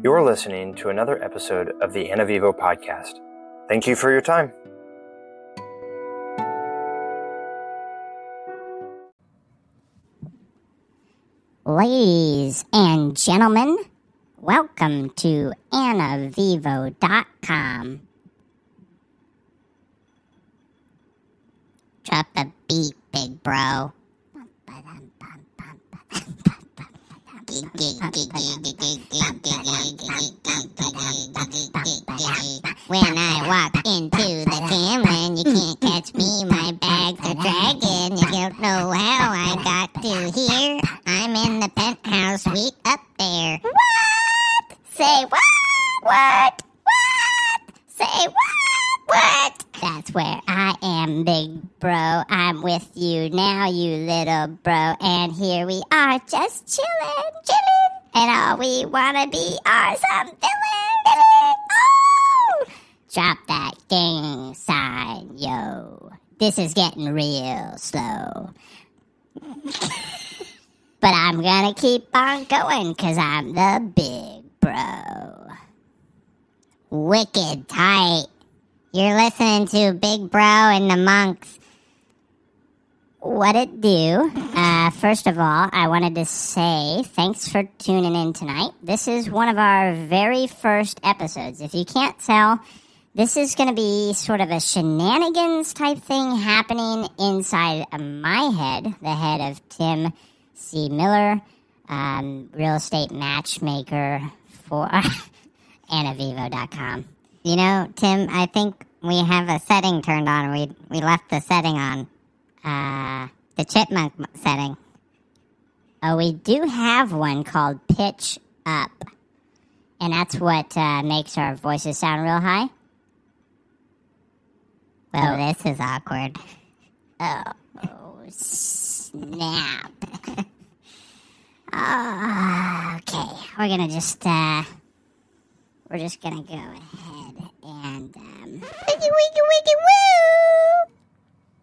You're listening to another episode of the Anavivo podcast. Thank you for your time. Ladies and gentlemen, welcome to Anavivo.com. Drop the beat, big bro. When I walk into the Cameron, you can't catch me. My bags are dragging. You don't know how I got to here. I'm in the penthouse suite up there. What? Say what? What? That's where I am, big bro. I'm with you now, you little bro. And here we are, just chilling, chilling. And all we wanna be are some villains. villains. Oh! Drop that gang sign, yo. This is getting real slow. but I'm gonna keep on going, cause I'm the big bro. Wicked tight. You're listening to Big Bro and the Monks. What it do? Uh, first of all, I wanted to say thanks for tuning in tonight. This is one of our very first episodes. If you can't tell, this is going to be sort of a shenanigans type thing happening inside my head, the head of Tim C. Miller, um, real estate matchmaker for Anavivo.com. You know, Tim, I think we have a setting turned on. We we left the setting on, uh, the chipmunk setting. Oh, we do have one called pitch up, and that's what uh, makes our voices sound real high. Well, this is awkward. Oh, oh snap. oh, okay, we're gonna just uh, we're just gonna go ahead and um, wiggy wiggy wiggy woo.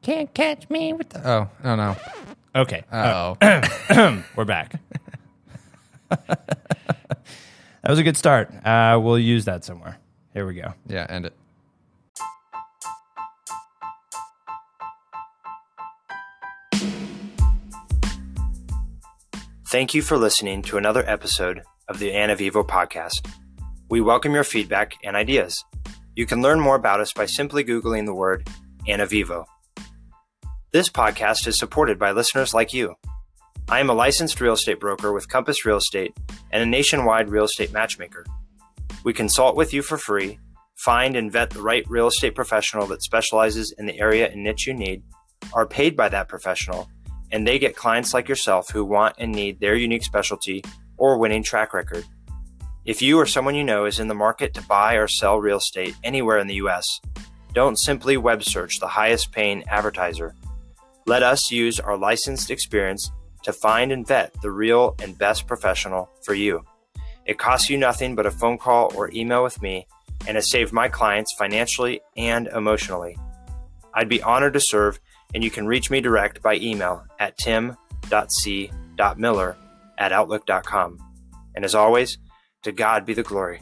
Can't catch me with the. Oh, oh no. Okay. Oh. We're back. that was a good start. Uh, we'll use that somewhere. Here we go. yeah, end it. Thank you for listening to another episode of the Anavivo podcast. We welcome your feedback and ideas. You can learn more about us by simply Googling the word Anavivo. This podcast is supported by listeners like you. I am a licensed real estate broker with Compass Real Estate and a nationwide real estate matchmaker. We consult with you for free, find and vet the right real estate professional that specializes in the area and niche you need, are paid by that professional, and they get clients like yourself who want and need their unique specialty or winning track record. If you or someone you know is in the market to buy or sell real estate anywhere in the U.S., don't simply web search the highest paying advertiser. Let us use our licensed experience to find and vet the real and best professional for you. It costs you nothing but a phone call or email with me and has saved my clients financially and emotionally. I'd be honored to serve, and you can reach me direct by email at tim.c.miller at outlook.com. And as always, to God be the glory.